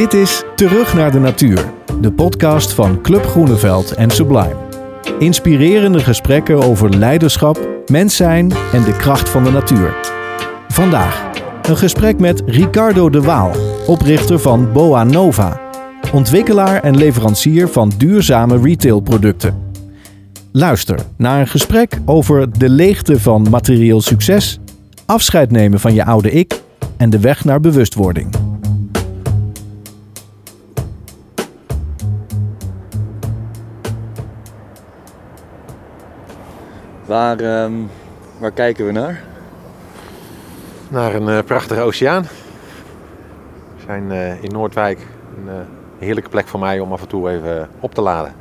Dit is Terug naar de Natuur, de podcast van Club Groeneveld en Sublime. Inspirerende gesprekken over leiderschap, mens zijn en de kracht van de natuur. Vandaag een gesprek met Ricardo de Waal, oprichter van Boa Nova, ontwikkelaar en leverancier van duurzame retailproducten. Luister naar een gesprek over de leegte van materieel succes, afscheid nemen van je oude ik en de weg naar bewustwording. Waar, ehm, waar kijken we naar? Naar een eh, prachtige oceaan. We zijn eh, in Noordwijk. Een eh, heerlijke plek voor mij om af en toe even op te laden.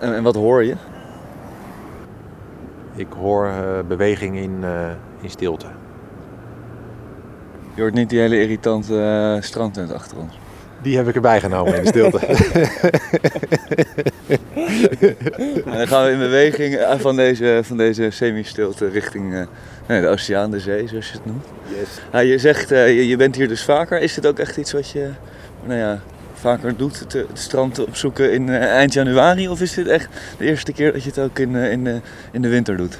En, en wat hoor je? Ik hoor beweging in, in stilte. Je hoort niet die hele irritante strandtent achter ons. Die heb ik erbij genomen in de stilte. En dan gaan we in beweging eh, van deze, van deze semi-stilte richting eh, nee, de oceaan, de zee, zoals je het noemt. Ja, je zegt, eh, je, je bent hier dus vaker. Is het ook echt iets wat je nou ja, vaker doet, het, het strand opzoeken in eind januari? Of is dit echt de eerste keer dat je het ook in, in, de, in de winter doet?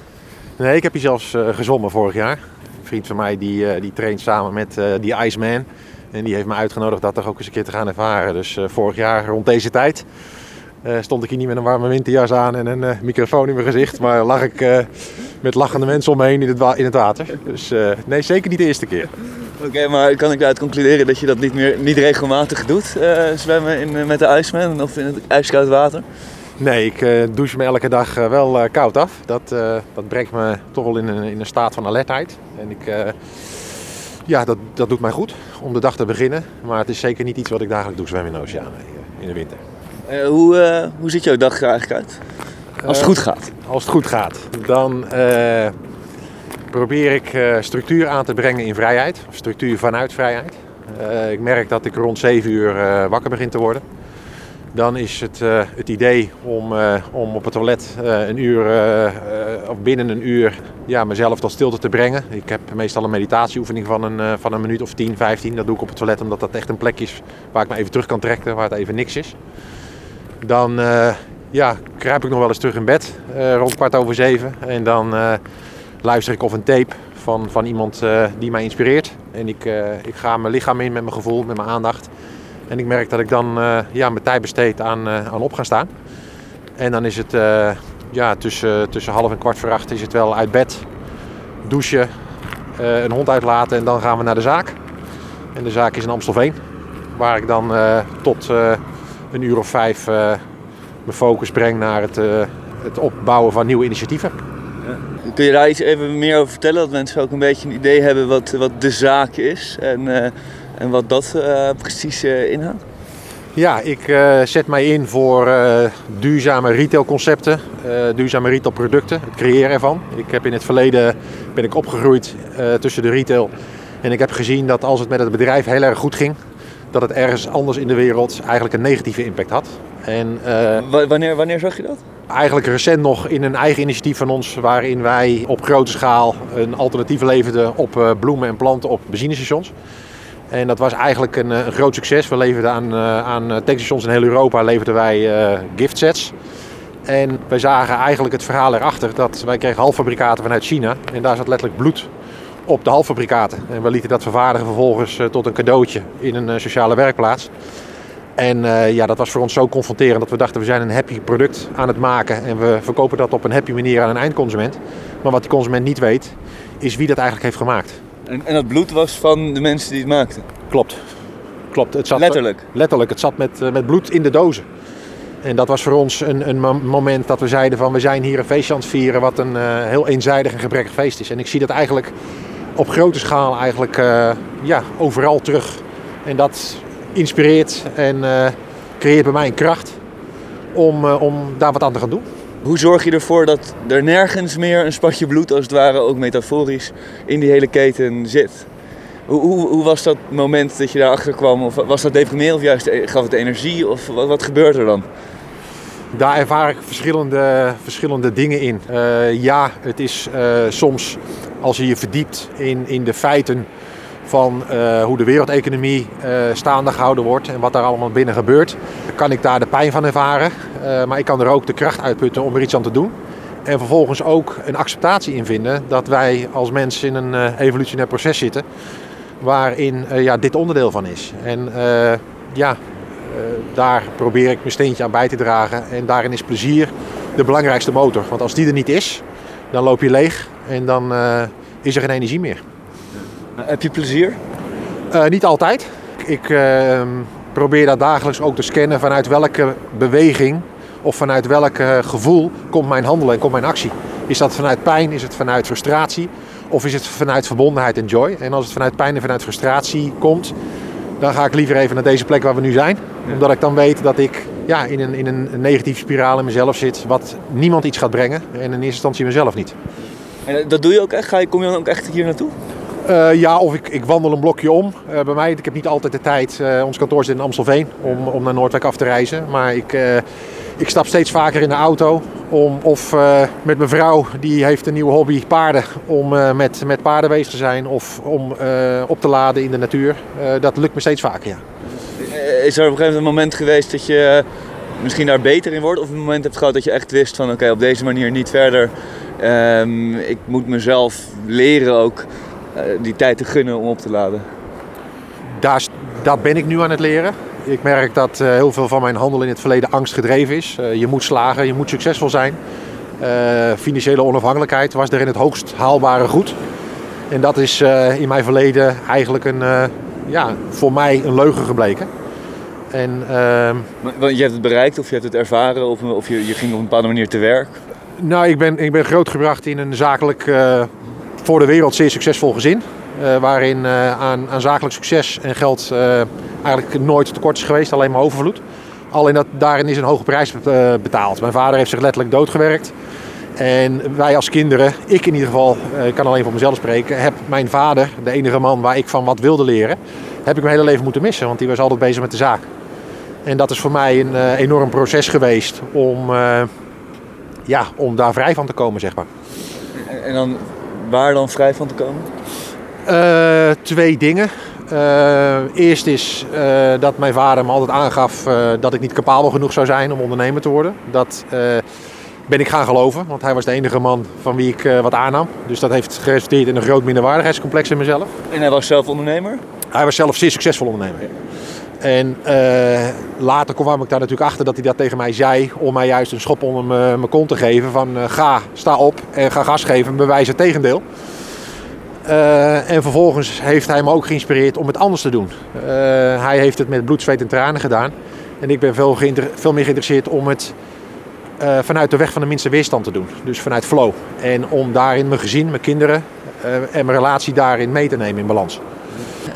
Nee, ik heb hier zelfs eh, gezwommen vorig jaar. Een vriend van mij die, eh, die traint samen met eh, die Iceman. En die heeft me uitgenodigd dat toch ook eens een keer te gaan ervaren. Dus eh, vorig jaar rond deze tijd eh, stond ik hier niet met een warme winterjas aan en een eh, microfoon in mijn gezicht. Maar lag ik met lachende mensen om me heen in het, in het water. Dus nee, zeker niet de eerste keer. Oké, maar kan ik daaruit concluderen dat je dat niet, meer, niet regelmatig doet? zwemmen in, met de Iceman of in het ijskoud water? Nee, ik douche me elke dag wel koud af. Dat, dat brengt me toch wel in een, in een staat van alertheid. En ik, ja, dat, dat doet mij goed om de dag te beginnen. Maar het is zeker niet iets wat ik dagelijks doe, zwemmen in de oceaan eh, in de winter. Eh, hoe, eh, hoe ziet jouw dag er eigenlijk uit? Als het goed gaat. Als het goed gaat, dan probeer ik structuur aan te brengen in vrijheid. Of structuur vanuit vrijheid. Ik merk dat ik rond 7 uur wakker begin te worden. Dan is het, eh, het idee om, eh, om op het toilet eh, een uur, of binnen een uur ja, mezelf tot stilte te brengen. Ik heb meestal een meditatieoefening van een, van een minuut of 10, 15. Dat doe ik op het toilet omdat dat echt een plek is waar ik me even terug kan trekken, waar het even niks is. Dan ja, kruip ik nog wel eens terug in bed rond kwart over zeven. En dan luister ik of een tape van, van iemand die mij inspireert. En ik, ik ga mijn lichaam in met mijn gevoel, met mijn aandacht. En ik merk dat ik dan eh, ja, mijn tijd besteed aan, eh, aan op gaan staan. En dan is het eh, ja, tussen, tussen half en kwart voor acht is het wel uit bed, douchen, een hond uitlaten en dan gaan we naar de zaak. En de zaak is in Amstelveen. Waar ik dan tot een uur of vijf mijn focus breng naar het, het opbouwen van nieuwe initiatieven. Kun je daar iets even meer over vertellen? Dat mensen ook een beetje een idee hebben wat, wat de zaak is en, en wat dat eh, precies eh, inhoudt? Ja, ik eh, zet mij in voor duurzame retailconcepten, eh, duurzame retailproducten, het creëren ervan. Ik heb in het verleden ben ik opgegroeid tussen de retail en ik heb gezien dat als het met het bedrijf heel erg goed ging, dat het ergens anders in de wereld eigenlijk een negatieve impact had. En Wa- wanneer, wanneer zag je dat? eigenlijk recent nog in een eigen initiatief van ons, waarin wij op grote schaal een alternatief leverden op bloemen en planten op benzinestations. En dat was eigenlijk een, eh, een groot succes. We leverden aan, eh, aan eh, tankstations in heel Europa leverden wij giftsets. En wij zagen eigenlijk het verhaal erachter dat wij kregen halffabrikaten vanuit China. En daar zat letterlijk bloed op de halffabrikaten. En we lieten dat vervaardigen vervolgens tot een cadeautje in een sociale werkplaats. En ja, dat was voor ons zo confronterend dat we dachten we zijn een happy product aan het maken. En we verkopen dat op een happy manier aan een eindconsument. Maar wat die consument niet weet, is wie dat eigenlijk heeft gemaakt. En, en dat bloed was van de mensen die het maakten? Klopt. Klopt. Het zat Letterlijk? Letterlijk. Het zat met, eh, met bloed in de dozen. En dat was voor ons een, een mo- moment dat we zeiden van we zijn hier een feestje aan het vieren wat een eh, heel eenzijdig en gebrekkig feest is. En ik zie dat eigenlijk op grote schaal eigenlijk eh, ja, overal terug. En dat inspireert en creëert bij mij een kracht om, om daar wat aan te gaan doen. Hoe zorg je ervoor dat er nergens meer een spatje bloed, als het ware ook metaforisch, in die hele keten zit? Hoe, hoe, was dat moment dat je daarachter kwam? Of was dat deprimerend of juist eh, gaf het energie? Of wat, wat gebeurt er dan? Daar ervaar ik verschillende, verschillende dingen in. Eh, ja, het is eh, soms als je je verdiept in, in de feiten van hoe de wereldeconomie staande gehouden wordt en wat daar allemaal binnen gebeurt. Kan ik daar de pijn van ervaren, maar ik kan er ook de kracht uitputten om er iets aan te doen. En vervolgens ook een acceptatie in vinden dat wij als mensen in een evolutionair proces zitten waarin ja, dit onderdeel van is. En ja, daar probeer ik mijn steentje aan bij te dragen. En daarin is plezier de belangrijkste motor. Want als die er niet is, dan loop je leeg en dan uh, is er geen energie meer. Heb je plezier? Uh, niet altijd. Ik uh, probeer dat dagelijks ook te scannen vanuit welke beweging of vanuit welk gevoel komt mijn handelen en komt mijn actie. Is dat vanuit pijn, is het vanuit frustratie of is het vanuit verbondenheid en joy? En als het vanuit pijn en vanuit frustratie komt, dan ga ik liever even naar deze plek waar we nu zijn. Omdat ik dan weet dat ik ja, in, een, in een negatieve spiraal in mezelf zit, wat niemand iets gaat brengen. En in eerste instantie mezelf niet. En eh, dat doe je ook echt? Ga je, kom je dan ook echt hier naartoe? Uh, ja, of ik, ik wandel een blokje om. Uh, bij mij, ik heb niet altijd de tijd. Uh, ons kantoor zit in Amstelveen om, om naar Noordwijk af te reizen. Maar ik, ik stap steeds vaker in de auto. Om, of met mijn vrouw, die heeft een nieuwe hobby, paarden. Om met, met paarden bezig te zijn of om op te laden in de natuur. dat lukt me steeds vaker, ja. Is er op een gegeven moment een moment geweest dat je misschien daar beter in wordt? Of een moment hebt gehad dat je echt wist van oké, op deze manier niet verder. Um, ik moet mezelf leren ook die tijd te gunnen om op te laden. Daar, daar ben ik nu aan het leren. Ik merk dat uh, heel veel van mijn handel in het verleden angst gedreven is. Uh, je moet slagen, je moet succesvol zijn. financiële onafhankelijkheid was daarin het hoogst haalbare goed. En dat is in mijn verleden eigenlijk een, ja, voor mij een leugen gebleken. En, uh, je hebt het bereikt of je hebt het ervaren of, of je, je ging op een bepaalde manier te werk? Nou, ik ben, ik ben grootgebracht in een zakelijk, uh, voor de wereld zeer succesvol gezin. Uh, waarin uh, aan, aan, zakelijk succes en geld eigenlijk nooit tekort is geweest, alleen maar overvloed. Alleen dat daarin is een hoge prijs betaald. Mijn vader heeft zich letterlijk doodgewerkt. En wij als kinderen, ik in ieder geval, ik kan alleen voor mezelf spreken, heb mijn vader, de enige man waar ik van wat wilde leren, heb ik mijn hele leven moeten missen. Want die was altijd bezig met de zaak. En dat is voor mij een enorm proces geweest om, ja, om daar vrij van te komen, zeg maar. En dan, waar dan vrij van te komen? Uh, twee dingen. eerst is dat mijn vader me altijd aangaf dat ik niet capabel genoeg zou zijn om ondernemer te worden. Dat ben ik gaan geloven, want hij was de enige man van wie ik wat aannam. Dus dat heeft geresulteerd in een groot minderwaardigheidscomplex in mezelf. En hij was zelf ondernemer? Hij was zelf zeer succesvol ondernemer. En uh, later kwam ik daar natuurlijk achter dat hij dat tegen mij zei. Om mij juist een schop onder mijn kont te geven. Van uh, ga, sta op en ga gas geven. Bewijs het tegendeel. Uh, en vervolgens heeft hij me ook geïnspireerd om het anders te doen. hij heeft het met bloed, zweet en tranen gedaan. En ik ben veel, veel meer geïnteresseerd om het vanuit de weg van de minste weerstand te doen. Dus vanuit flow. En om daarin mijn gezin, mijn kinderen en mijn relatie daarin mee te nemen in balans.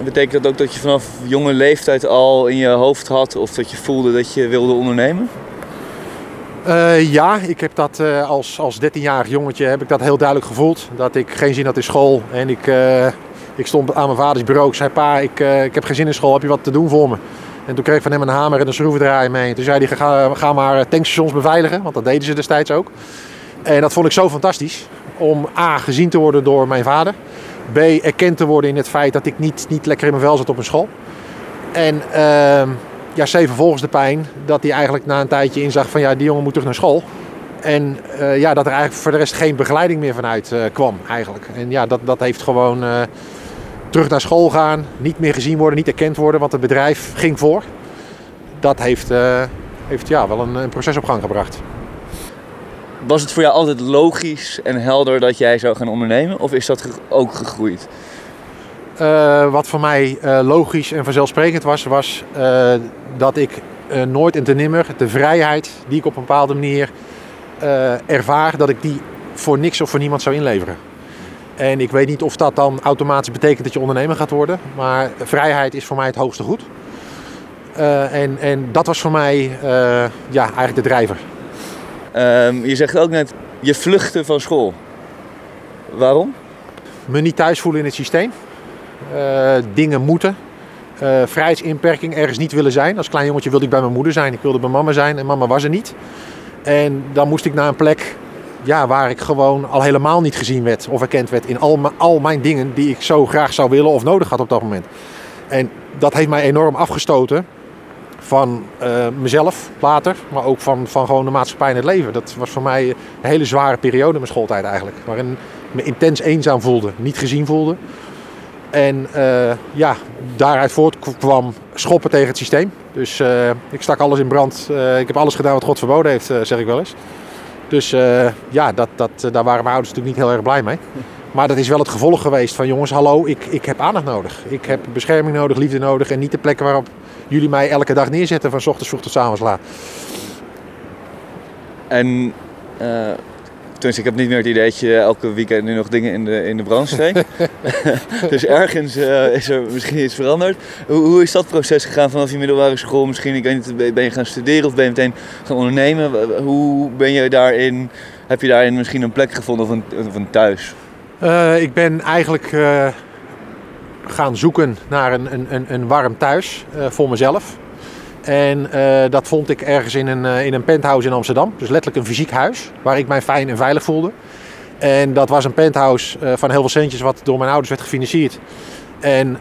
Betekent dat ook dat je vanaf jonge leeftijd al in je hoofd had of dat je voelde dat je wilde ondernemen? Uh, ja, ik heb dat uh, als, als 13-jarig jongetje heb ik dat heel duidelijk gevoeld. Dat ik geen zin had in school. En ik, uh, ik stond aan mijn vaders bureau. Ik zei, pa, ik, ik heb geen zin in school. Heb je wat te doen voor me? En toen kreeg ik van hem een hamer en een schroevendraaier mee. Toen zei hij, ga, ga maar tankstations beveiligen. Want dat deden ze destijds ook. En dat vond ik zo fantastisch. Om A, gezien te worden door mijn vader. B, erkend te worden in het feit dat ik niet, niet lekker in mijn vel zat op een school. En uh, ja, C, vervolgens de pijn dat hij eigenlijk na een tijdje inzag van ja, die jongen moet terug naar school. En uh, ja, dat er eigenlijk voor de rest geen begeleiding meer vanuit uh, kwam eigenlijk. En ja, dat, dat heeft gewoon uh, terug naar school gaan, niet meer gezien worden, niet erkend worden, want het bedrijf ging voor. Dat heeft, heeft ja, wel een, een proces op gang gebracht. Was het voor jou altijd logisch en helder dat jij zou gaan ondernemen? Of is dat ook gegroeid? Uh, wat voor mij uh, logisch en vanzelfsprekend was, was uh, dat ik nooit en te nimmer de vrijheid die ik op een bepaalde manier ervaar, dat ik die voor niks of voor niemand zou inleveren. En ik weet niet of dat dan automatisch betekent dat je ondernemer gaat worden, maar vrijheid is voor mij het hoogste goed. en, en dat was voor mij ja, eigenlijk de drijver. Um, je zegt ook net, je vluchtte van school. Waarom? Me niet thuis voelen in het systeem. Uh, dingen moeten. Uh, vrijheidsinperking, ergens niet willen zijn. Als klein jongetje wilde ik bij mijn moeder zijn. Ik wilde bij mama zijn en mama was er niet. En dan moest ik naar een plek ja, waar ik gewoon al helemaal niet gezien werd of erkend werd in al mijn dingen die ik zo graag zou willen of nodig had op dat moment. En dat heeft mij enorm afgestoten van uh, mezelf later, maar ook van, van gewoon de maatschappij en het leven. Dat was voor mij een hele zware periode in mijn schooltijd eigenlijk. Waarin me intens eenzaam voelde, niet gezien voelde. En uh, ja, daaruit voortkwam schoppen tegen het systeem. Dus uh, ik stak alles in brand. ik heb alles gedaan wat God verboden heeft, zeg ik wel eens. Dus ja, dat, dat, daar waren mijn ouders natuurlijk niet heel erg blij mee. Maar dat is wel het gevolg geweest van jongens, hallo, ik, ik heb aandacht nodig. Ik heb bescherming nodig, liefde nodig en niet de plekken waarop jullie mij elke dag neerzetten van s ochtends vroeg tot avonds laat. En uh, dus ik heb niet meer het idee dat je elke weekend nu nog dingen in de, in de brand steekt. dus ergens uh, is er misschien iets veranderd. Hoe, hoe, is dat proces gegaan vanaf je middelbare school? Misschien ik weet niet, ben je gaan studeren of ben je meteen gaan ondernemen? Hoe ben je daarin, heb je daarin misschien een plek gevonden of een, of een thuis? Uh, ik ben eigenlijk gaan zoeken naar een, een, een warm thuis uh, voor mezelf. En dat vond ik ergens in een, in een penthouse in Amsterdam. Dus letterlijk een fysiek huis waar ik mij fijn en veilig voelde. En dat was een penthouse van heel veel centjes wat door mijn ouders werd gefinancierd. En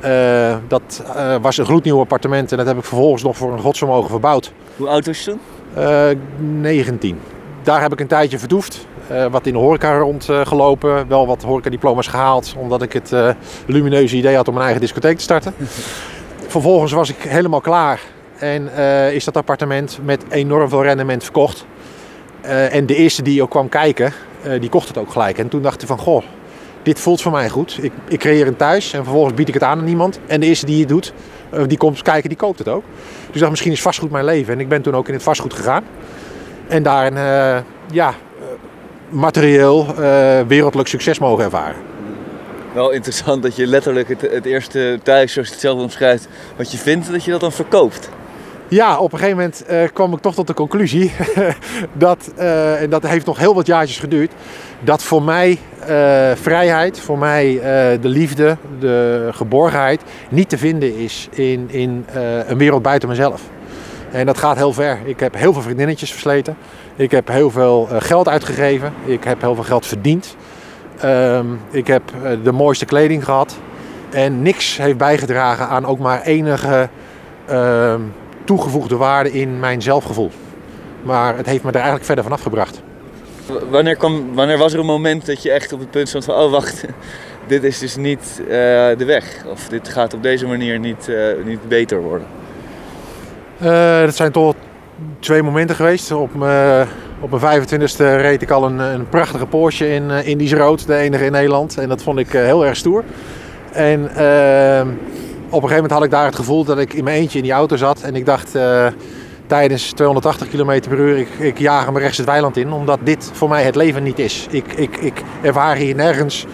dat was een gloednieuw appartement en dat heb ik vervolgens nog voor een godsvermogen verbouwd. Hoe oud was je toen? 19. Daar heb ik een tijdje vertoefd. Uh, wat in de horeca rondgelopen. Uh, wel wat horecadiploma's gehaald. Omdat ik het uh, lumineuze idee had om mijn eigen discotheek te starten. Vervolgens was ik helemaal klaar. En is dat appartement met enorm veel rendement verkocht. en de eerste die ook kwam kijken, die kocht het ook gelijk. En toen dacht ik van, goh, dit voelt voor mij goed. Ik, ik creëer een thuis en vervolgens bied ik het aan aan iemand. En de eerste die het doet, die komt kijken, die koopt het ook. Dus ik dacht, misschien is vastgoed mijn leven. En ik ben toen ook in het vastgoed gegaan. En daarin, ja, materieel uh, wereldlijk succes mogen ervaren. Wel interessant dat je letterlijk het, het eerste thuis, zoals je het zelf omschrijft, wat je vindt, dat je dat dan verkoopt. Ja, op een gegeven moment uh, kwam ik toch tot de conclusie dat, uh, en dat heeft nog heel wat jaartjes geduurd, dat voor mij vrijheid, voor mij de liefde, de geborgenheid niet te vinden is in, in een wereld buiten mezelf. En dat gaat heel ver. Ik heb heel veel vriendinnetjes versleten. Ik heb heel veel uh, geld uitgegeven. Ik heb heel veel geld verdiend. Um, ik heb uh, de mooiste kleding gehad. En niks heeft bijgedragen aan ook maar enige uh, toegevoegde waarde in mijn zelfgevoel. Maar het heeft me er eigenlijk verder vanaf gebracht. Wanneer, kwam, wanneer was er een moment dat je echt op het punt stond van... oh wacht, dit is dus niet uh, de weg. Of dit gaat op deze manier niet, niet beter worden. dat zijn toch twee momenten geweest. Op mijn, op mijn 25e reed ik al een, een prachtige Porsche in uh, Indisch rood, de enige in Nederland. En dat vond ik uh, heel erg stoer. En uh, op een gegeven moment had ik daar het gevoel dat ik in mijn eentje in die auto zat. En ik dacht tijdens 280 km per uur, ik, ik jaag hem rechts het weiland in. Omdat dit voor mij het leven niet is. Ik, ik, ik ervaar hier nergens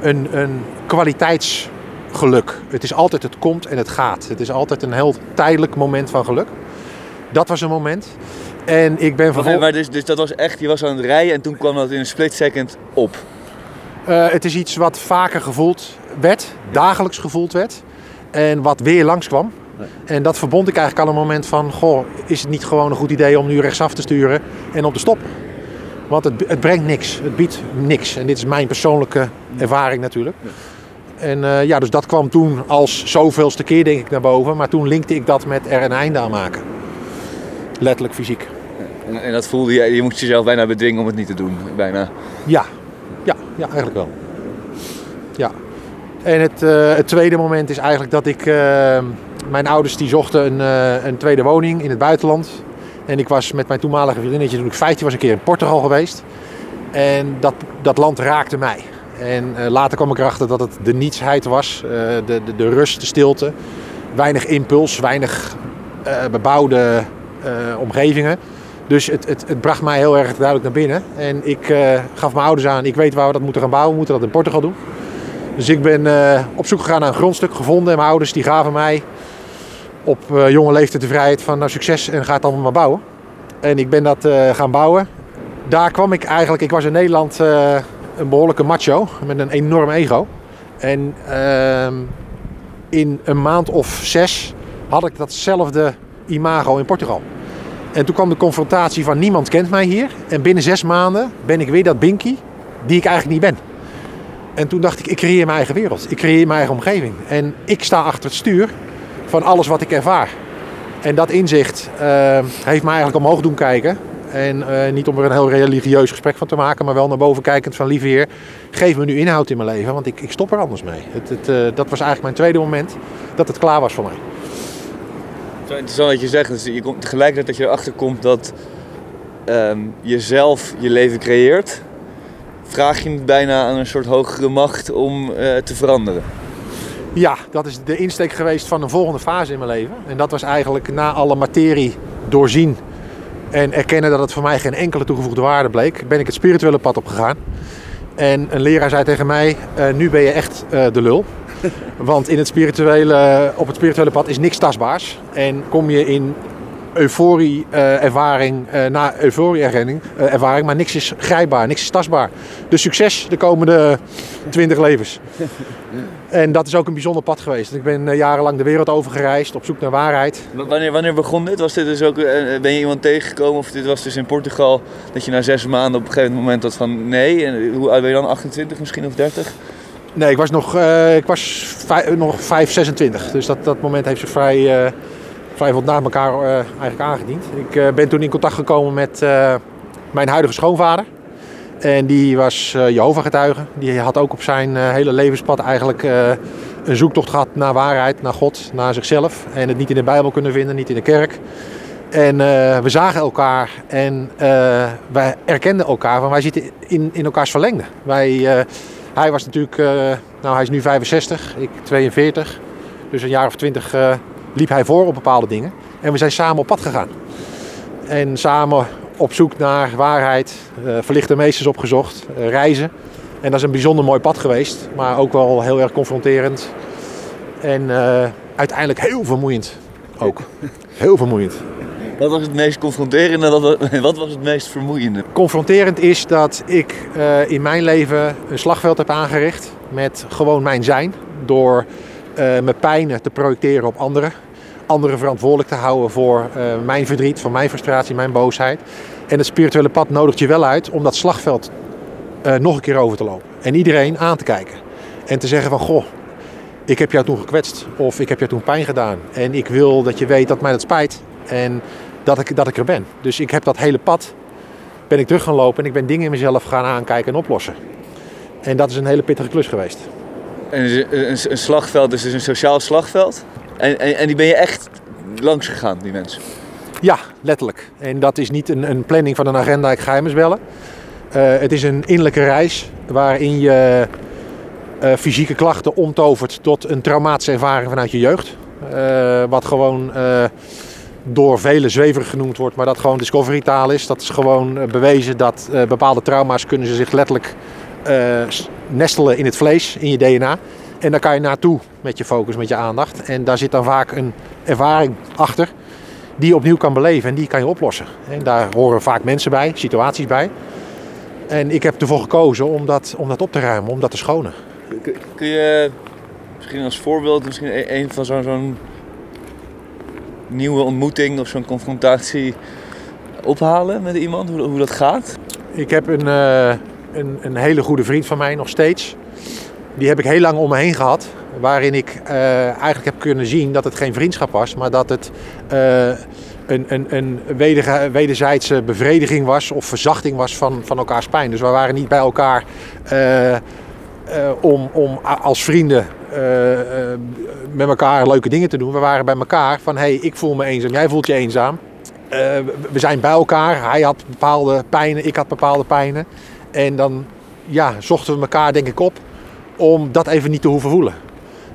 een, een kwaliteitsgeluk. Het is altijd het komt en het gaat. Het is altijd een heel tijdelijk moment van geluk. Dat was een moment. En ik ben vervolgens... Maar dus, dus dat was echt, je was aan het rijden en toen kwam dat in een split second op? Uh, het is iets wat vaker gevoeld werd, dagelijks gevoeld werd. En wat weer langskwam. Nee. En dat verbond ik eigenlijk al een moment van... Goh, is het niet gewoon een goed idee om nu rechtsaf te sturen en op te stoppen? Want het, het brengt niks. Het biedt niks. En dit is mijn persoonlijke ervaring natuurlijk. Ja. En uh, ja, dus dat kwam toen als zoveelste keer denk ik naar boven. Maar toen linkte ik dat met er een einde aan maken. Letterlijk fysiek. En, en, dat voelde je, je moest jezelf bijna bedwingen om het niet te doen, bijna? Ja, ja, ja eigenlijk wel. Ja. En het, uh, het tweede moment is eigenlijk dat ik... Uh, mijn ouders die zochten een, uh, een tweede woning in het buitenland. En ik was met mijn toenmalige vriendinnetje toen ik 15 was een keer in Portugal geweest. En dat, dat land raakte mij. En later kwam ik erachter dat het de nietsheid was. de, de, de rust, de stilte. Weinig impuls, weinig bebouwde omgevingen. Dus het, het, het, bracht mij heel erg duidelijk naar binnen. En ik uh, gaf mijn ouders aan, ik weet waar we dat moeten gaan bouwen. We moeten dat in Portugal doen. Dus ik ben uh, op zoek gegaan naar een grondstuk gevonden. En mijn ouders die gaven mij op jonge leeftijd de vrijheid van nou, succes en ga het allemaal maar bouwen. En ik ben dat gaan bouwen. Daar kwam ik eigenlijk, ik was in Nederland een behoorlijke macho met een enorm ego. En ehm, in een maand of zes had ik datzelfde imago in Portugal. En toen kwam de confrontatie van niemand kent mij hier. En binnen zes maanden ben ik weer dat Binky die ik eigenlijk niet ben. En toen dacht ik, ik creëer mijn eigen wereld. Ik creëer mijn eigen omgeving. En ik sta achter het stuur van alles wat ik ervaar. En dat inzicht uh, heeft mij eigenlijk omhoog doen kijken. En uh, niet om er een heel religieus gesprek van te maken, maar wel naar boven kijkend van lieve heer, geef me nu inhoud in mijn leven, want ik, ik stop er anders mee. Het, het, uh, dat was eigenlijk mijn tweede moment dat het klaar was voor mij. Het is interessant wat je zegt. Dus je komt tegelijkertijd dat je erachter komt dat um, je zelf je leven creëert. Vraag je het bijna aan een soort hogere macht om uh, te veranderen? Ja, dat is de insteek geweest van een volgende fase in mijn leven. En dat was eigenlijk na alle materie doorzien en erkennen dat het voor mij geen enkele toegevoegde waarde bleek, ben ik het spirituele pad opgegaan. En een leraar zei tegen mij: uh, Nu ben je echt uh, de lul. Want in het spirituele, op het spirituele pad is niks tastbaars. En kom je in euforie-ervaring uh, na euforie-ervaring, maar niks is grijpbaar, niks is tastbaar. Dus succes de komende 20 levens. En dat is ook een bijzonder pad geweest. Ik ben jarenlang de wereld over gereisd op zoek naar waarheid. Wanneer, wanneer begon dit? Was dit dus ook, ben je iemand tegengekomen of dit was dus in Portugal dat je na zes maanden op een gegeven moment had van nee? En hoe oud ben je dan? 28 misschien of 30? Nee, ik was nog, uh, ik was nog 5, 26. Dus dat, dat moment heeft zich vrij, vrij wat na elkaar eigenlijk aangediend. Ik ben toen in contact gekomen met mijn huidige schoonvader. En die was uh, Jehovah-getuige. Die had ook op zijn uh, hele levenspad eigenlijk uh, een zoektocht gehad naar waarheid, naar God, naar zichzelf. En het niet in de Bijbel kunnen vinden, niet in de kerk. En we zagen elkaar en wij erkenden elkaar, want wij zitten in, in elkaars verlengde. Wij, hij was natuurlijk, nou hij is nu 65, ik 42. Dus een jaar of twintig liep hij voor op bepaalde dingen. En we zijn samen op pad gegaan. En samen op zoek naar waarheid, uh, verlichte meesters opgezocht, reizen. En dat is een bijzonder mooi pad geweest, maar ook wel heel erg confronterend. En uh, uiteindelijk heel vermoeiend ook. Heel vermoeiend. Wat was het meest confronterende en wat was het meest vermoeiende? Confronterend is dat ik in mijn leven een slagveld heb aangericht met gewoon mijn zijn. Door mijn pijnen te projecteren op anderen anderen verantwoordelijk te houden voor uh, mijn verdriet, voor mijn frustratie, mijn boosheid. En het spirituele pad nodigt je wel uit om dat slagveld nog een keer over te lopen. En iedereen aan te kijken. En te zeggen van, goh, ik heb jou toen gekwetst. Of ik heb jou toen pijn gedaan. En ik wil dat je weet dat mij dat spijt. En dat ik, dat ik er ben. Dus ik heb dat hele pad ben ik terug gaan lopen. En ik ben dingen in mezelf gaan aankijken en oplossen. En dat is een hele pittige klus geweest. En een, een, een slagveld dus een sociaal slagveld? En, en, en die ben je echt langs gegaan, die mensen? Ja, letterlijk. En dat is niet een, een planning van een agenda, ik ga hem eens bellen. Uh, het is een innerlijke reis waarin je uh, fysieke klachten omtovert tot een traumatische ervaring vanuit je jeugd. Uh, wat gewoon door velen zweverig genoemd wordt, maar dat gewoon discovery taal is. Dat is gewoon bewezen dat bepaalde trauma's kunnen ze zich letterlijk nestelen in het vlees, in je DNA. En daar kan je naartoe met je focus, met je aandacht. En daar zit dan vaak een ervaring achter die je opnieuw kan beleven en die kan je oplossen. En daar horen vaak mensen bij, situaties bij. En ik heb ervoor gekozen om dat, om dat op te ruimen, om dat te schonen. Kun je misschien als voorbeeld misschien een van zo'n zo'n nieuwe ontmoeting of zo'n confrontatie ophalen met iemand, hoe, hoe dat gaat? Ik heb een, uh, een, een hele goede vriend van mij nog steeds. Die heb ik heel lang om me heen gehad. Waarin ik uh, eigenlijk heb kunnen zien dat het geen vriendschap was, maar dat het uh, een, een, een wederzijdse bevrediging was of verzachting was van, van elkaars pijn. Dus we waren niet bij elkaar om, om als vrienden met elkaar leuke dingen te doen. We waren bij elkaar van hey, ik voel me eenzaam, jij voelt je eenzaam. we zijn bij elkaar. Hij had bepaalde pijnen, ik had bepaalde pijnen. En dan ja, zochten we elkaar denk ik op om dat even niet te hoeven voelen.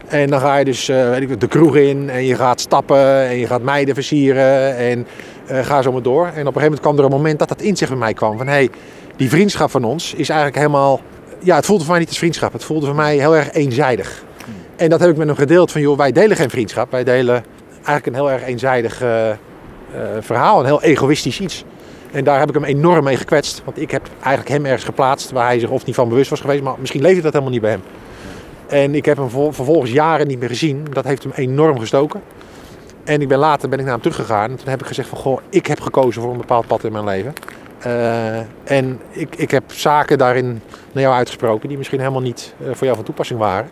En dan ga je dus weet ik, de kroeg in en je gaat stappen en je gaat meiden versieren en ga zo maar door. En op een gegeven moment kwam er een moment dat dat inzicht bij mij kwam. Van hé, hey, die vriendschap van ons is eigenlijk helemaal... Ja, het voelde voor mij niet als vriendschap. Het voelde voor mij heel erg eenzijdig. En dat heb ik met hem gedeeld van joh, wij delen geen vriendschap. Wij delen eigenlijk een heel erg eenzijdig uh, verhaal, een heel egoïstisch iets. En daar heb ik hem enorm mee gekwetst. Want ik heb eigenlijk hem ergens geplaatst waar hij zich of niet van bewust was geweest. Maar misschien leefde dat helemaal niet bij hem. En ik heb hem vervolgens jaren niet meer gezien. Dat heeft hem enorm gestoken. En ik ben later ben ik naar hem teruggegaan. En toen heb ik gezegd van, goh, ik heb gekozen voor een bepaald pad in mijn leven. Uh, en ik, ik heb zaken daarin naar jou uitgesproken die misschien helemaal niet voor jou van toepassing waren.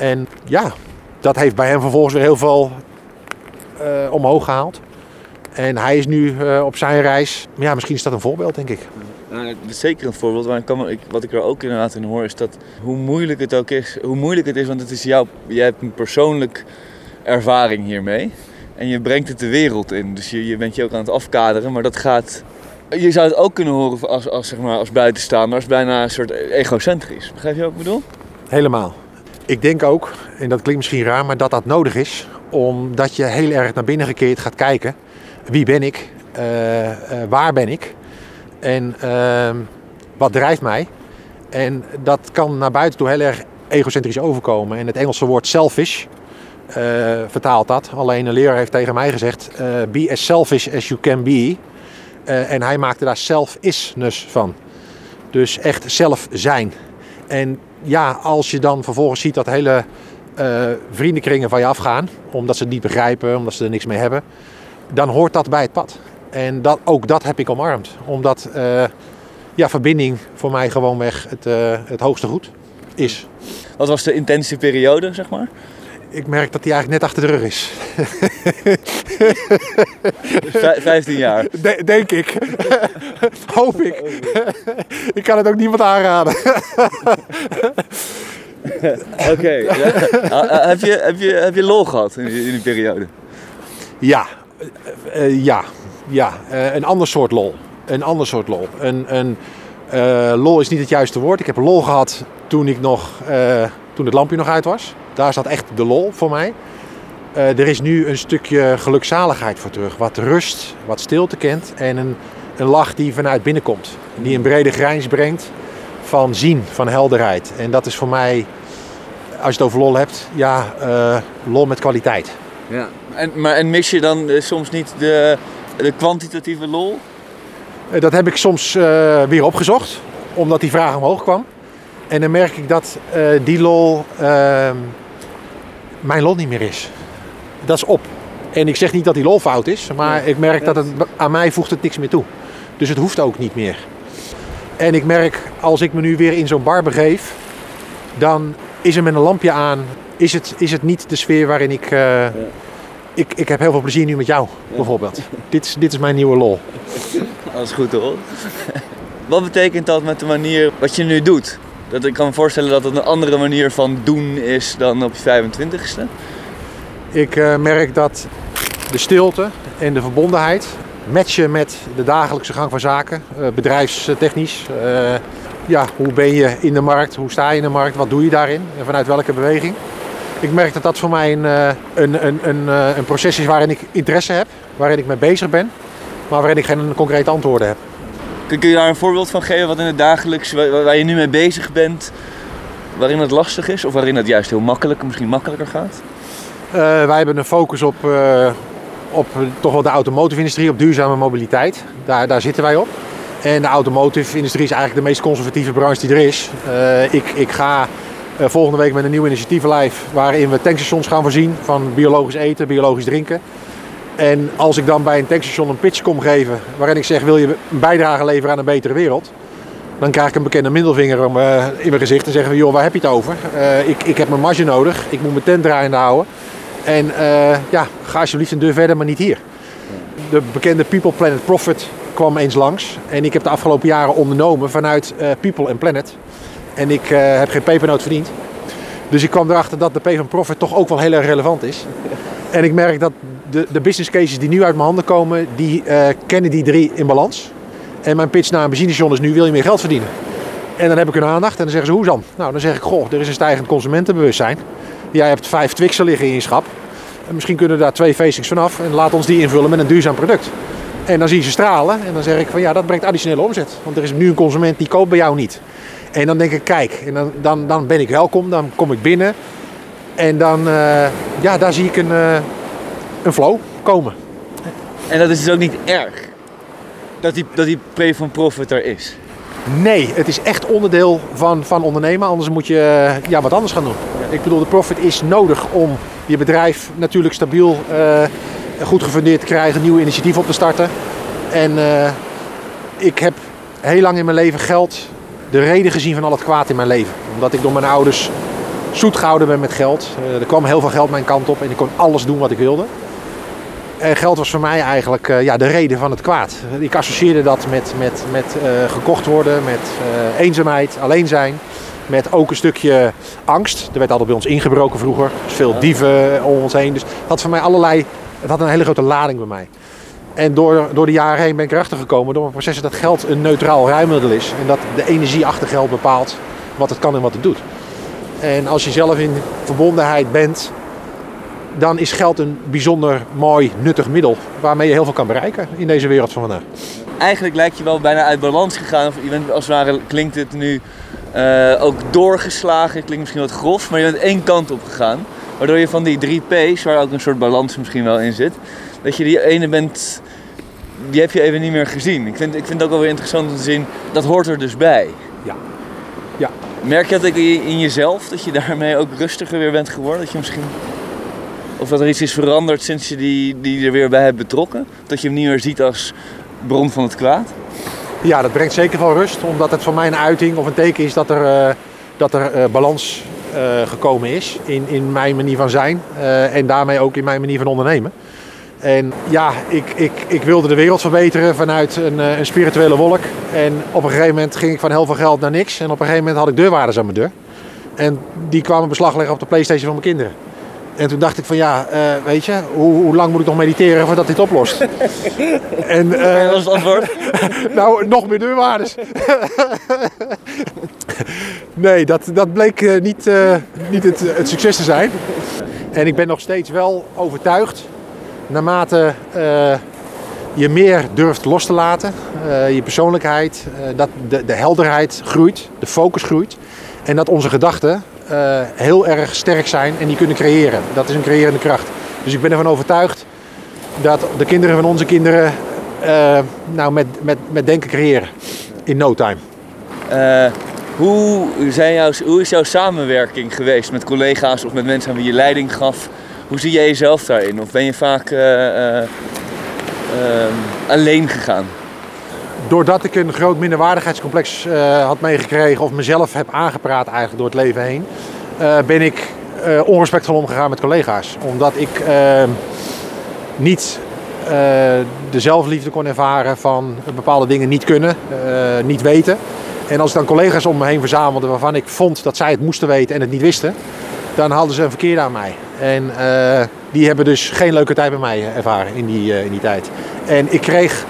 En ja, dat heeft bij hem vervolgens weer heel veel uh, omhoog gehaald. En hij is nu op zijn reis. Ja, misschien is dat een voorbeeld, denk ik. Nou, dat is zeker een voorbeeld. Maar kan, ik, wat ik er ook inderdaad in hoor, is dat hoe moeilijk het ook is. Hoe moeilijk het is, want het is jouw, jij hebt een persoonlijk ervaring hiermee. En je brengt het de wereld in. Dus je, je bent je ook aan het afkaderen. Maar dat gaat. Je zou het ook kunnen horen als, als, zeg maar, als buitenstaander, als bijna een soort egocentrisch. Begrijp je wat ik bedoel? Helemaal. Ik denk ook, en dat klinkt misschien raar, maar dat dat nodig is. Omdat je heel erg naar binnen gekeerd gaat kijken. Wie ben ik? Uh, uh, waar ben ik? En uh, wat drijft mij? En dat kan naar buiten toe heel erg egocentrisch overkomen. En het Engelse woord selfish uh, vertaalt dat. Alleen een leraar heeft tegen mij gezegd: be as selfish as you can be. En hij maakte daar selfishness van. Dus echt zelf zijn. En ja, als je dan vervolgens ziet dat hele vriendenkringen van je afgaan, omdat ze het niet begrijpen, omdat ze er niks mee hebben, dan hoort dat bij het pad. En dat, ook dat heb ik omarmd. Omdat uh, ja, verbinding voor mij gewoonweg het, uh, het hoogste goed is. Wat was de intense periode, zeg maar? Ik merk dat die eigenlijk net achter de rug is. V 15 jaar? De, denk ik. Hoop ik. ik kan het ook niemand aanraden. Oké. Okay, ja. heb, je, heb, je, heb je lol gehad in die, in die periode? Ja. Uh, ja ja, uh, een ander soort lol. Een ander soort lol. Een, een, uh, lol is niet het juiste woord. Ik heb lol gehad toen, ik nog, toen het lampje nog uit was. Daar zat echt de lol voor mij. er is nu een stukje gelukzaligheid voor terug. Wat rust, wat stilte kent. En een, een lach die vanuit binnen komt. Die een brede grijns brengt van zien, van helderheid. En dat is voor mij, als je het over lol hebt, ja, lol met kwaliteit. Ja. En, maar, en mis je dan soms niet de, de kwantitatieve lol? Eh, dat heb ik soms weer opgezocht, omdat die vraag omhoog kwam. En dan merk ik dat uh, die lol uh, mijn lol niet meer is. Dat is op. En ik zeg niet dat die lol fout is, maar ik merk dat het aan mij voegt het niks meer toe. Dus het hoeft ook niet meer. En ik merk als ik me nu weer in zo'n bar begeef, dan is er met een lampje aan, is het, is het niet de sfeer waarin ik, ja ik, ik heb heel veel plezier nu met jou, bijvoorbeeld. dit, is, dit is mijn nieuwe lol. Dat is goed hoor. Wat betekent dat met de manier wat je nu doet? Dat ik kan me voorstellen dat het een andere manier van doen is dan op je 25ste. Ik uh, merk dat de stilte en de verbondenheid matchen met de dagelijkse gang van zaken, uh, bedrijfstechnisch. Uh, ja, hoe ben je in de markt? Hoe sta je in de markt? Wat doe je daarin? En vanuit welke beweging? Ik merk dat dat voor mij een, een, een, een, een proces is waarin ik interesse heb, waarin ik mee bezig ben, maar waarin ik geen concrete antwoorden heb. Kun je daar een voorbeeld van geven wat in het dagelijks, waar je nu mee bezig bent, waarin het lastig is of waarin het juist heel makkelijk, misschien makkelijker gaat? Uh, wij hebben een focus op, uh, op toch wel de automotive-industrie, op duurzame mobiliteit. Daar, daar zitten wij op. En de automotive-industrie is eigenlijk de meest conservatieve branche die er is. Uh, ik, ik ga volgende week met een nieuw initiatief live waarin we tankstations gaan voorzien van biologisch eten, biologisch drinken. En als ik dan bij een tankstation een pitch kom geven waarin ik zeg wil je een bijdrage leveren aan een betere wereld. Dan krijg ik een bekende middelvinger in mijn gezicht en zeggen we joh waar heb je het over? Uh, ik, ik heb mijn marge nodig, ik moet mijn tent draaiende houden. En uh, ja, ga alsjeblieft een deur verder, maar niet hier. De bekende People Planet Profit kwam eens langs. En ik heb de afgelopen jaren ondernomen vanuit People and Planet en ik heb geen pepernoot verdiend. Dus ik kwam erachter dat de P van Profit toch ook wel heel erg relevant is. En ik merk dat de, de business cases die nu uit mijn handen komen, die uh, kennen die drie in balans. En mijn pitch naar een benzinestation is nu, wil je meer geld verdienen? En dan heb ik hun aandacht en dan zeggen ze, hoe dan? Nou, dan zeg ik, goh, er is een stijgend consumentenbewustzijn. Jij hebt vijf Twixen liggen in je schap. En misschien kunnen daar twee facings vanaf en laat ons die invullen met een duurzaam product. En dan zie je ze stralen en dan zeg ik van ja, dat brengt additionele omzet. Want er is nu een consument die koopt bij jou niet. En dan denk ik, kijk, en dan, dan, dan ben ik welkom, dan kom ik binnen. En dan, uh, ja, daar zie ik een, uh, een flow komen. En dat is dus ook niet erg, dat die, dat die pre van profit er is? Nee, het is echt onderdeel van, van ondernemen, anders moet je ja, wat anders gaan doen. Ik bedoel, de profit is nodig om je bedrijf natuurlijk stabiel, uh, goed gefundeerd te krijgen, nieuwe initiatieven op te starten. En uh, ik heb heel lang in mijn leven geld de reden gezien van al het kwaad in mijn leven. Omdat ik door mijn ouders zoet gehouden ben met geld. Uh, er kwam heel veel geld mijn kant op en ik kon alles doen wat ik wilde. En geld was voor mij eigenlijk uh, ja, de reden van het kwaad. Ik associeerde dat met, met, met uh, gekocht worden, met uh, eenzaamheid, alleen zijn. Met ook een stukje angst. Er werd altijd bij ons ingebroken vroeger. Dus veel dieven om ons heen. Dus dat had voor mij allerlei. Het had een hele grote lading bij mij. En door, door de jaren heen ben ik erachter gekomen door mijn processen dat geld een neutraal ruimmiddel is. En dat de energie achter geld bepaalt wat het kan en wat het doet. En als je zelf in verbondenheid bent dan is geld een bijzonder mooi, nuttig middel waarmee je heel veel kan bereiken in deze wereld van vandaag. Eigenlijk lijkt je wel bijna uit balans gegaan. Of je bent als het ware, klinkt het nu uh, ook doorgeslagen. Klinkt misschien wat grof, maar je bent één kant op gegaan. Waardoor je van die drie P's, waar ook een soort balans misschien wel in zit, dat je die ene bent, die heb je even niet meer gezien. Ik vind, ik vind het ook wel weer interessant om te zien, dat hoort er dus bij. Ja. ja. Merk je dat in jezelf, dat je daarmee ook rustiger weer bent geworden? Dat je misschien of dat er iets is veranderd sinds je die, die er weer bij hebt betrokken? Dat je hem niet meer ziet als bron van het kwaad? Ja, dat brengt zeker wel rust. Omdat het voor mij een uiting of een teken is dat er, uh, dat er uh, balans uh, gekomen is in, in mijn manier van zijn. en daarmee ook in mijn manier van ondernemen. En ja, ik, ik, ik wilde de wereld verbeteren vanuit een, een spirituele wolk. En op een gegeven moment ging ik van heel veel geld naar niks. En op een gegeven moment had ik deurwaarders aan mijn deur. En die kwamen beslag leggen op de Playstation van mijn kinderen. En toen dacht ik van ja, uh, weet je, hoe, hoe, lang moet ik nog mediteren voordat dit oplost? en, uh, wat was het antwoord? nou, nog meer deurwaarders. nee, dat, dat bleek uh, niet, niet het, het, succes te zijn. En ik ben nog steeds wel overtuigd, naarmate je meer durft los te laten, je persoonlijkheid, dat de, de helderheid groeit, de focus groeit. En dat onze gedachten uh, heel erg sterk zijn en die kunnen creëren. Dat is een creërende kracht. Dus ik ben ervan overtuigd dat de kinderen van onze kinderen uh, nou met, met, met denken creëren. In no time. Uh, hoe, zijn jouw, hoe is jouw samenwerking geweest met collega's of met mensen aan wie je leiding gaf? Hoe zie jij jezelf daarin? Of ben je vaak alleen gegaan? Doordat ik een groot minderwaardigheidscomplex uh, had meegekregen of mezelf heb aangepraat eigenlijk door het leven heen, uh, ben ik uh, onrespectvol omgegaan met collega's. Omdat ik niet de zelfliefde kon ervaren van bepaalde dingen niet kunnen, niet weten. En als ik dan collega's om me heen verzamelde waarvan ik vond dat zij het moesten weten en het niet wisten, dan hadden ze een verkeerde aan mij. En die hebben dus geen leuke tijd bij mij ervaren in die, in die tijd. En ik kreeg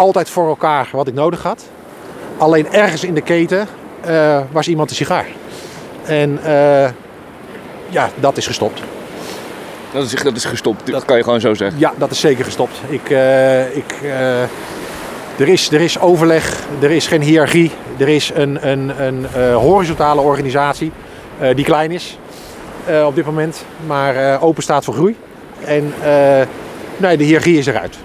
altijd voor elkaar wat ik nodig had. Alleen ergens in de keten uh, was iemand een sigaar. En uh, ja, dat is gestopt. Dat is, dat is gestopt, dat kan je gewoon zo zeggen? Ja, dat is zeker gestopt. Ik, uh, ik, er, is, er is overleg, er is geen hiërarchie. Er is een, een, een horizontale organisatie die klein is op dit moment, maar open staat voor groei. En nee, de hiërarchie is eruit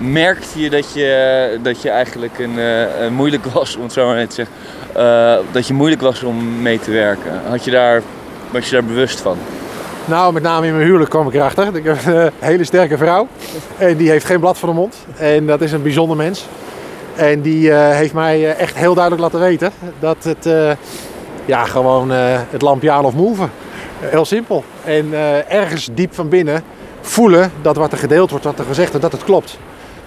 merkte je dat je, dat je eigenlijk een, uh, moeilijk was, om het zo maar te zeggen, uh, dat je moeilijk was om mee te werken? Had je daar, was je daar bewust van? Nou, met name in mijn huwelijk kwam ik erachter. Ik heb een hele sterke vrouw en die heeft geen blad voor de mond. En dat is een bijzonder mens. En die heeft mij echt heel duidelijk laten weten dat het ja, gewoon het lampje aan of move. Heel simpel. En ergens diep van binnen voelen dat wat er gedeeld wordt, wat er gezegd wordt, dat het klopt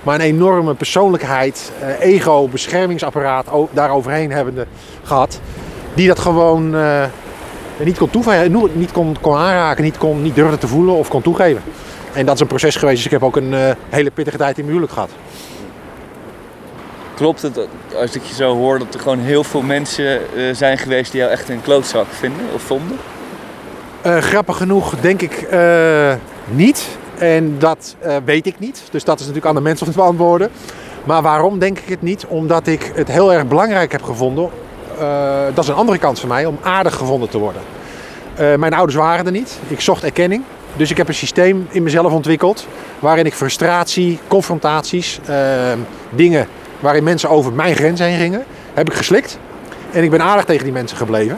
maar een enorme persoonlijkheid, eh, ego, beschermingsapparaat daar overheen hebbende gehad. Die dat gewoon uh, niet, kon, toeven, niet kon, kon aanraken, niet, kon, niet durfde te voelen of kon toegeven. En dat is een proces geweest. Dus ik heb ook een uh, hele pittige tijd in mijn huwelijk gehad. Klopt het als ik je zo hoor dat er gewoon heel veel mensen uh, zijn geweest die jou echt een klootzak vinden of vonden? grappig genoeg denk ik niet. En dat uh, weet ik niet. Dus dat is natuurlijk aan de mensen om te beantwoorden. Maar waarom denk ik het niet? Omdat ik het heel erg belangrijk heb gevonden. Uh, dat is een andere kant van mij, om aardig gevonden te worden. Uh, mijn ouders waren er niet. Ik zocht erkenning. Dus ik heb een systeem in mezelf ontwikkeld. Waarin ik frustratie, confrontaties, dingen waarin mensen over mijn grens heen gingen, heb ik geslikt. En ik ben aardig tegen die mensen gebleven.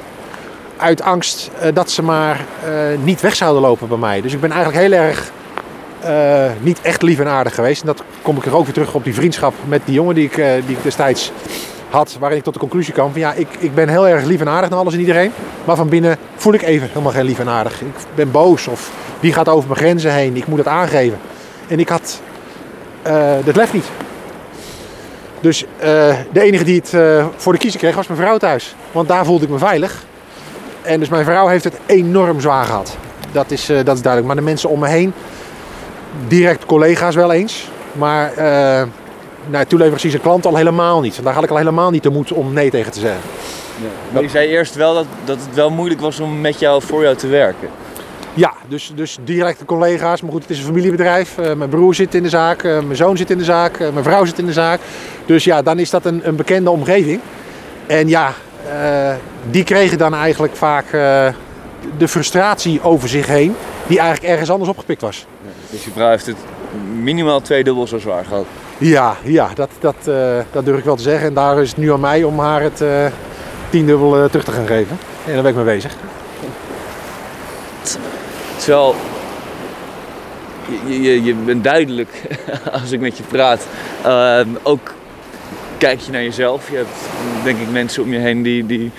uit angst eh, dat ze maar eh, niet weg zouden lopen bij mij. Dus ik ben eigenlijk heel erg eh, niet echt lief en aardig geweest. En dat kom ik er ook weer terug op die vriendschap met die jongen die ik, eh, die ik destijds had. Waarin ik tot de conclusie kwam van ja, ik, ik ben heel erg lief en aardig naar alles en iedereen. Maar van binnen voel ik even helemaal geen lief en aardig. Ik ben boos of wie gaat over mijn grenzen heen. Ik moet het aangeven. En ik had uh, dat lef niet. Dus de enige die het voor de kiezer kreeg was mijn vrouw thuis. Want daar voelde ik me veilig. En dus mijn vrouw heeft het enorm zwaar gehad. Dat is, dat is duidelijk. Maar de mensen om me heen, direct collega's wel eens. Maar nou, toeleveranciers en klanten al helemaal niet. Daar had ik al helemaal niet de moed om nee tegen te zeggen. Ja. Maar je zei eerst wel dat, dat het wel moeilijk was om met jou voor jou te werken. Ja, dus, dus directe collega's. Maar goed, het is een familiebedrijf. Uh, mijn broer zit in de zaak, uh, mijn zoon zit in de zaak, uh, mijn vrouw zit in de zaak. Dus ja, dan is dat een, een bekende omgeving. En ja, die kregen dan eigenlijk vaak de frustratie over zich heen, die eigenlijk ergens anders opgepikt was. Dus je vrouw heeft het minimaal twee dubbel zo zwaar gehad. Ja, ja dat, dat, dat durf ik wel te zeggen. En daar is het nu aan mij om haar het tiendubbel terug te gaan geven. En daar ben ik mee bezig. Terwijl je, je, je bent duidelijk als ik met je praat. Uh, ook kijk je naar jezelf. Je hebt denk ik mensen om je heen die, die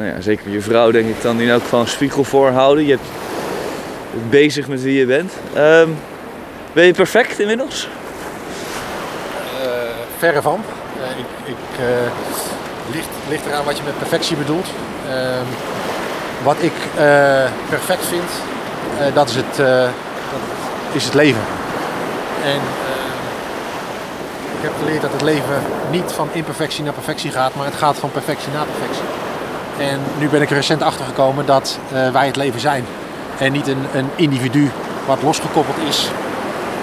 nou ja, zeker je vrouw denk ik dan, in elk geval een spiegel voorhouden. Je hebt bezig met wie je bent. Uh, ben je perfect inmiddels? Uh, verre van. Uh, ik, ik uh, ligt, ligt eraan wat je met perfectie bedoelt. Ehm, wat ik perfect vind, dat, is het, is het leven. En ik heb geleerd dat het leven niet van imperfectie naar perfectie gaat, maar het gaat van perfectie naar perfectie. En nu ben ik er recent achter gekomen dat wij het leven zijn. En niet een, een individu wat losgekoppeld is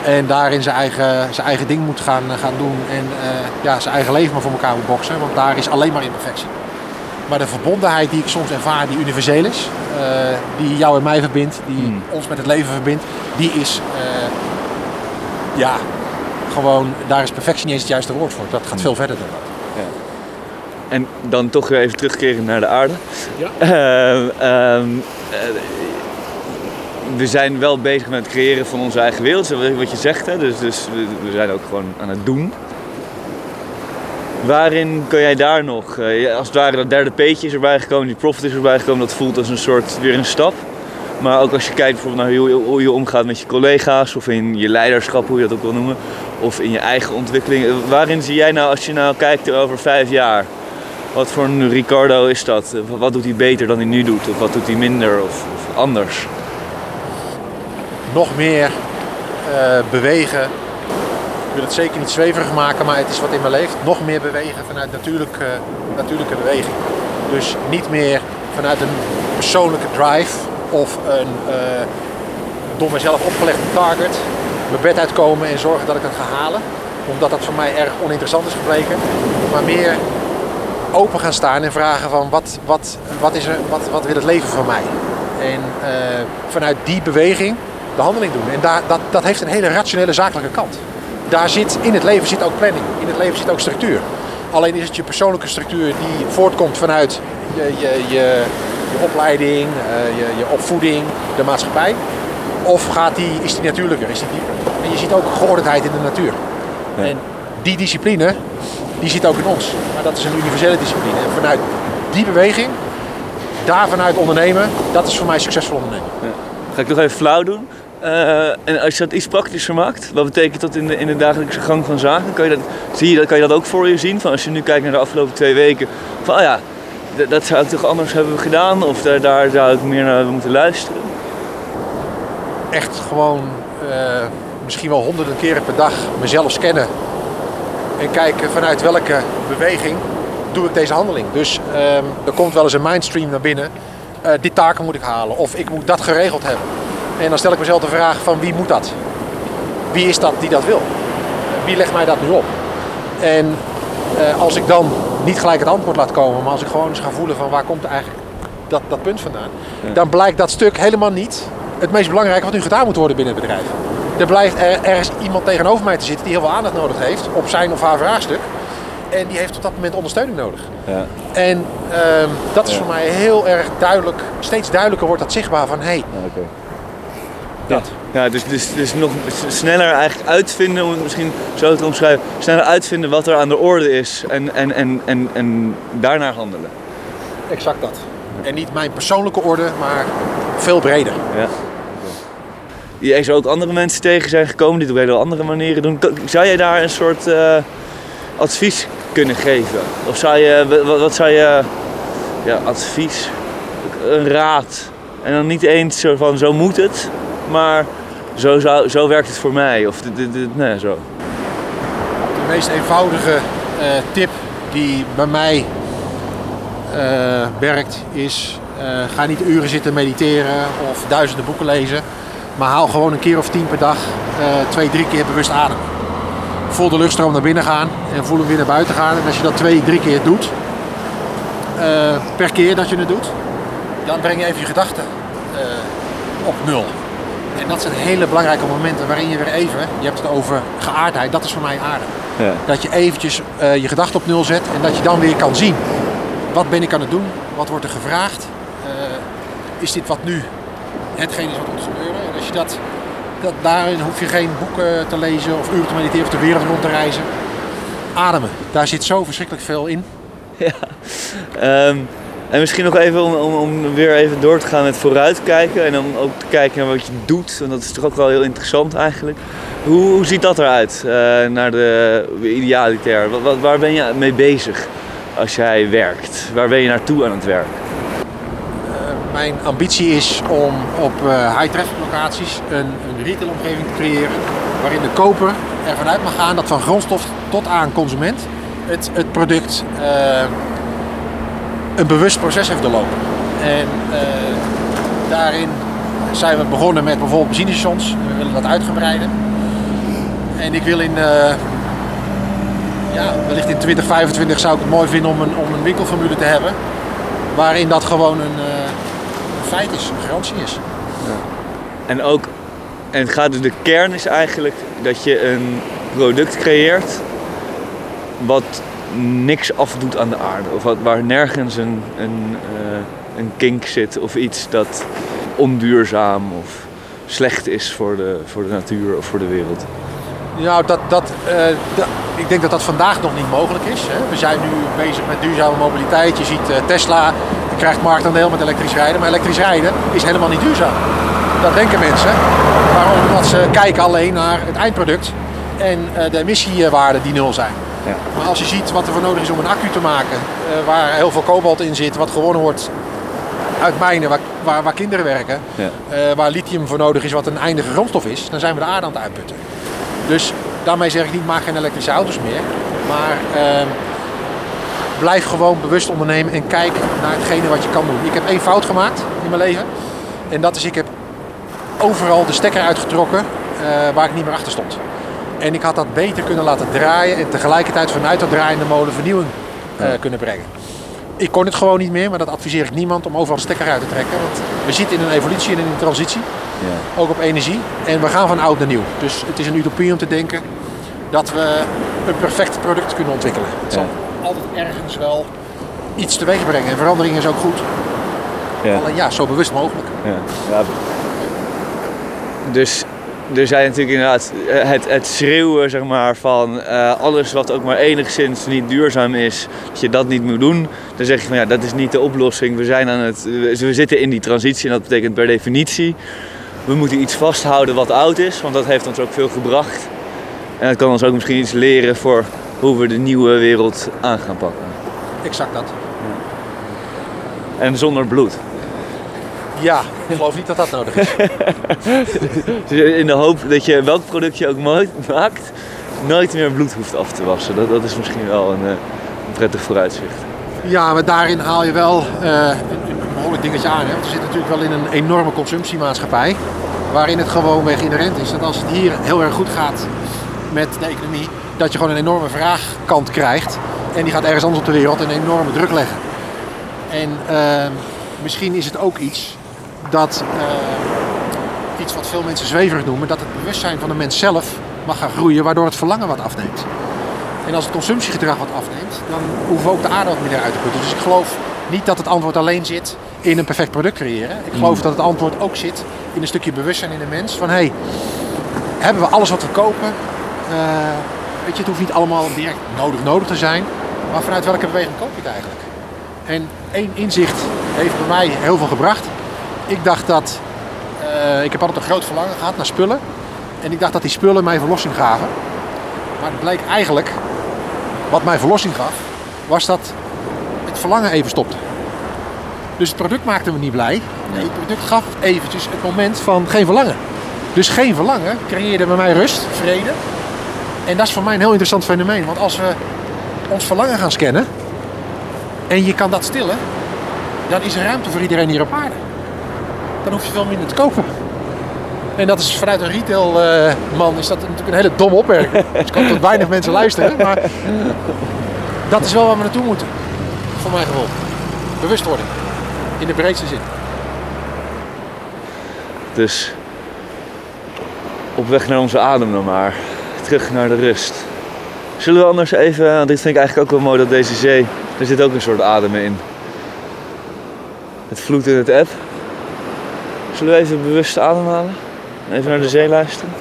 en daarin zijn eigen, zijn eigen ding moet gaan, gaan doen en ja, zijn eigen leven maar voor elkaar moet boksen. Want daar is alleen maar imperfectie. Maar de verbondenheid die ik soms ervaar, die universeel is, uh, die jou en mij verbindt, die hmm. ons met het leven verbindt, die is, uh, ja, gewoon, daar is perfectie niet eens het juiste woord voor. Dat gaat hmm. veel verder dan dat. En dan toch weer even terugkeren naar de aarde. Ja. Uh, we zijn wel bezig met het creëren van onze eigen wereld, wat je zegt. Hè? Dus, dus we zijn ook gewoon aan het doen. Waarin kan jij daar nog, uh, als het ware dat derde peetje is erbij gekomen, die profit is erbij gekomen, dat voelt als een soort weer een stap. Maar ook als je kijkt bijvoorbeeld naar hoe je, hoe je omgaat met je collega's of in je leiderschap, hoe je dat ook wil noemen, of in je eigen ontwikkeling. Waarin zie jij nou, als je nou kijkt over vijf jaar, wat voor een Ricardo is dat? Wat doet hij beter dan hij nu doet? Of wat doet hij minder of, of anders? Nog meer uh, bewegen, wil het zeker niet zweverig maken, maar het is wat in me leeft. Nog meer bewegen vanuit natuurlijke, natuurlijke beweging. Dus niet meer vanuit een persoonlijke drive of een uh, door mezelf opgelegde target. Mijn bed uitkomen en zorgen dat ik het ga halen. Omdat dat voor mij erg oninteressant is gebleken. Maar meer open gaan staan en vragen van wat, wat, wat, is er, wat, wat wil het leven van mij? En uh, vanuit die beweging de handeling doen. En daar, dat, dat heeft een hele rationele zakelijke kant daar zit, in het leven zit ook planning, in het leven zit ook structuur. Alleen is het je persoonlijke structuur die voortkomt vanuit je, je, je, je opleiding, uh, je, je opvoeding, de maatschappij. Of gaat die, is die natuurlijker, is die dieper? En je ziet ook geordendheid in de natuur. Ja. En die discipline, die zit ook in ons. Maar dat is een universele discipline. En vanuit die beweging, daar vanuit ondernemen, dat is voor mij succesvol ondernemen. Ja. Ga ik nog even flauw doen. Uh, en als je dat iets praktischer maakt, wat betekent dat in de, in de dagelijkse gang van zaken? Kan je, dat, zie je dat, kan je dat ook voor je zien? Van als je nu kijkt naar de afgelopen twee weken, van oh ja, dat zou ik toch anders hebben gedaan of daar, daar zou ik meer naar moeten luisteren? Echt gewoon uh, misschien wel honderden keren per dag mezelf scannen en kijken vanuit welke beweging doe ik deze handeling. Dus uh, er komt wel eens een mindstream naar binnen. Uh, die taken moet ik halen of ik moet dat geregeld hebben. En dan stel ik mezelf de vraag van wie moet dat? Wie is dat die dat wil? Wie legt mij dat nu op? En eh, als ik dan niet gelijk het antwoord laat komen, maar als ik gewoon eens ga voelen van waar komt eigenlijk dat, dat punt vandaan, dan blijkt dat stuk helemaal niet het meest belangrijke wat nu gedaan moet worden binnen het bedrijf. Er blijft er, ergens iemand tegenover mij te zitten die heel veel aandacht nodig heeft op zijn of haar vraagstuk. En die heeft op dat moment ondersteuning nodig. Ja. En ehm, dat is Ja. voor mij heel erg duidelijk, steeds duidelijker wordt dat zichtbaar van hé, hey, oké. dat. Ja, dus, dus, dus nog sneller eigenlijk uitvinden, om het misschien zo te omschrijven, sneller uitvinden wat er aan de orde is en, en, en, en, en daarnaar handelen. Exact dat. En niet mijn persoonlijke orde, maar veel breder. Ja. Je zou ook andere mensen tegen zijn gekomen die het op hele andere manieren doen. Zou jij daar een soort eh, advies kunnen geven? Of zou je, wa- wa- wat zou je, ja, advies, een raad. En dan niet eens zo van zo moet het, maar zo, zou, zo werkt het voor mij. Of dit, dit, nee, zo. De meest eenvoudige eh, tip die bij mij eh, werkt is: ga niet uren zitten mediteren of duizenden boeken lezen, maar haal gewoon een keer of tien per dag eh, twee, drie keer bewust adem. Voel de luchtstroom naar binnen gaan en voel hem weer naar buiten gaan. En als je dat twee, drie keer doet, eh, per keer dat je het doet, dan breng je even je gedachten eh, op nul. En dat zijn hele belangrijke momenten waarin je weer even, je hebt het over geaardheid, dat is voor mij aarde. Ja. Dat je eventjes je gedachten op nul zet en dat je dan weer kan zien. Wat ben ik aan het doen? Wat wordt er gevraagd? Is dit wat nu hetgeen is wat moet gebeuren? Als je dat, dat, daarin hoef je geen boeken te lezen of uren te mediteren of de wereld rond te reizen. Ademen, daar zit zo verschrikkelijk veel in. Ehm, en misschien nog even om, om, om weer even door te gaan met vooruitkijken. En dan ook te kijken naar wat je doet. Want dat is toch ook wel heel interessant eigenlijk. Hoe, hoe ziet dat eruit eh, naar de idealitair? Wat, wat- waar ben je mee bezig als jij werkt? Waar ben je naartoe aan het werk? Mijn ambitie is om op eh, high traffic locaties een, een retail omgeving te creëren waarin de koper ervan uit mag gaan dat van grondstof tot aan consument het, het product eh, een bewust proces heeft doorlopen. En eh, daarin zijn we begonnen met bijvoorbeeld benzinestations. We willen dat uitgebreiden. En ik wil in, ja, wellicht in 2025 zou ik het mooi vinden om een, om een winkelformule te hebben waarin dat gewoon een feit is, een garantie is. En ook, en het gaat dus, de kern is eigenlijk dat je een product creëert wat niks afdoet aan de aarde. Of wat, waar nergens een, een, eh, een kink zit of iets dat onduurzaam of slecht is voor de, voor de natuur of voor de wereld. Nou, dat, dat, eh, ik denk dat dat vandaag nog niet mogelijk is. Hè. We zijn nu bezig met duurzame mobiliteit. Je ziet eh, Tesla krijgt marktaandeel met elektrisch rijden. Maar elektrisch rijden is helemaal niet duurzaam. Dat denken mensen. Waarom? Omdat ze kijken alleen naar het eindproduct en eh, de emissiewaarden die nul zijn. Ja. Maar als je ziet wat er voor nodig is om een accu te maken, eh, waar heel veel kobalt in zit, wat gewonnen wordt uit mijnen waar, waar, waar kinderen werken, Ja. eh, waar lithium voor nodig is, wat een eindige grondstof is, dan zijn we de aarde aan het uitputten. Dus daarmee zeg ik niet, maak geen elektrische auto's meer. Maar ehm, blijf gewoon bewust ondernemen en kijk naar hetgene wat je kan doen. Ik heb één fout gemaakt in mijn leven. En dat is, ik heb overal de stekker uitgetrokken eh, waar ik niet meer achter stond. En ik had dat beter kunnen laten draaien en tegelijkertijd vanuit dat draaiende molen vernieuwing eh, kunnen brengen. Ik kon het gewoon niet meer, maar dat adviseer ik niemand om overal stekker uit te trekken. Want we zitten in een evolutie en in een transitie Ja. ook op energie. En we gaan van oud naar nieuw. Dus het is een utopie om te denken dat we een perfect product kunnen ontwikkelen. Zal altijd ergens wel iets teweeg brengen. En verandering is ook goed. Ja. Alleen ja, zo bewust mogelijk. Ja. ja. Dus er zijn natuurlijk inderdaad eh, het, het schreeuwen zeg maar, van eh, alles wat ook maar enigszins niet duurzaam is, dat je dat niet moet doen. Dan zeg je van ja, dat is niet de oplossing. We, zijn aan het, we zitten in die transitie en dat betekent per definitie, we moeten iets vasthouden wat oud is, want dat heeft ons ook veel gebracht. En dat kan ons ook misschien iets leren voor hoe we de nieuwe wereld aan gaan pakken. Exact dat. En zonder bloed. Ja, ik geloof niet dat dat nodig is. Dus in de hoop dat je welk product je ook maakt, nooit meer bloed hoeft af te wassen. Dat, dat is misschien wel een, eh, een prettig vooruitzicht. Ja, maar daarin haal je wel eh, een, een behoorlijk dingetje aan. Hè? Want we zitten natuurlijk wel in een enorme consumptiemaatschappij. Waarin het gewoonweg inherent is dat als het hier heel erg goed gaat met de economie, dat je gewoon een enorme vraagkant krijgt. En die gaat ergens anders op de wereld een enorme druk leggen. En eh, misschien is het ook iets dat, eh, iets wat veel mensen zweverig noemen, dat het bewustzijn van de mens zelf mag gaan groeien, waardoor het verlangen wat afneemt. En als het consumptiegedrag wat afneemt, dan hoeven we ook de aarde wat minder uit te putten. Dus ik geloof niet dat het antwoord alleen zit in een perfect product creëren. Ik geloof dat het antwoord ook zit in een stukje bewustzijn in de mens. Van hey, hebben we alles wat we kopen? Uh, weet je, het hoeft niet allemaal direct nodig nodig te zijn. Maar vanuit welke beweging koop je het eigenlijk? En één inzicht heeft bij mij heel veel gebracht. Ik dacht dat, uh, ik heb altijd een groot verlangen gehad naar spullen. En ik dacht dat die spullen mij verlossing gaven. Maar het bleek eigenlijk, wat mij verlossing gaf, was dat het verlangen even stopte. Dus het product maakte me niet blij. Nee, het product gaf eventjes het moment van geen verlangen. Dus geen verlangen creëerde bij mij rust, vrede. En dat is voor mij een heel interessant fenomeen. Want als we ons verlangen gaan scannen en je kan dat stillen, dan is er ruimte voor iedereen hier op aarde. Dan hoef je veel minder te kopen. En dat is vanuit een retailman uh, is dat natuurlijk een hele domme opmerking. dus ik hoop dat weinig mensen luisteren. Maar dat is wel waar we naartoe moeten. Voor mijn gevoel. Bewustwording. In de breedste zin. Dus op weg naar onze adem dan maar. Terug naar de rust. Zullen we anders even, dit vind ik eigenlijk ook wel mooi dat deze zee, er zit ook een soort adem in. Het vloed in het eb. Zullen we even bewust ademhalen? Even naar de zee luisteren?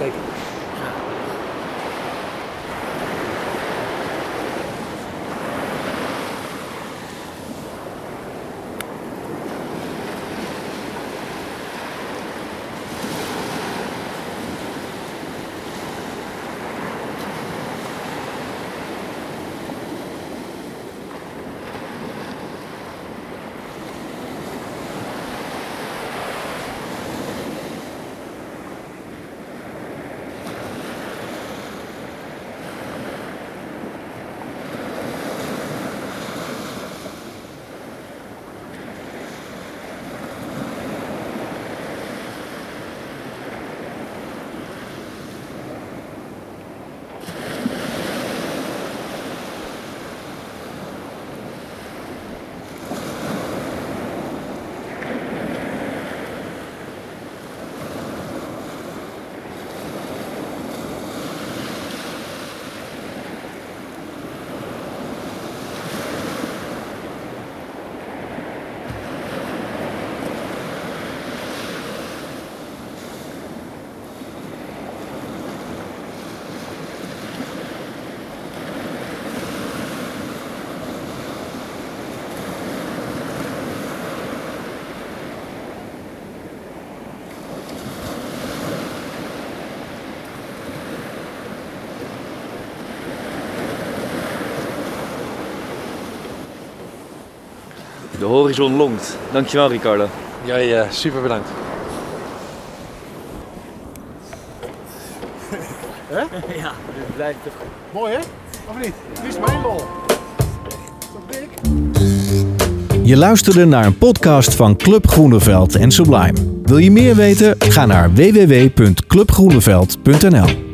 De horizon longt. Dankjewel Ricardo. Jij uh, super bedankt. Hè? Ja, dit blijft toch Mooi hè? Of niet? Dit is mijn dik. Je luisterde naar een podcast van Club Groeneveld en Sublime. Wil je meer weten? Ga naar www.clubgroeneveld.nl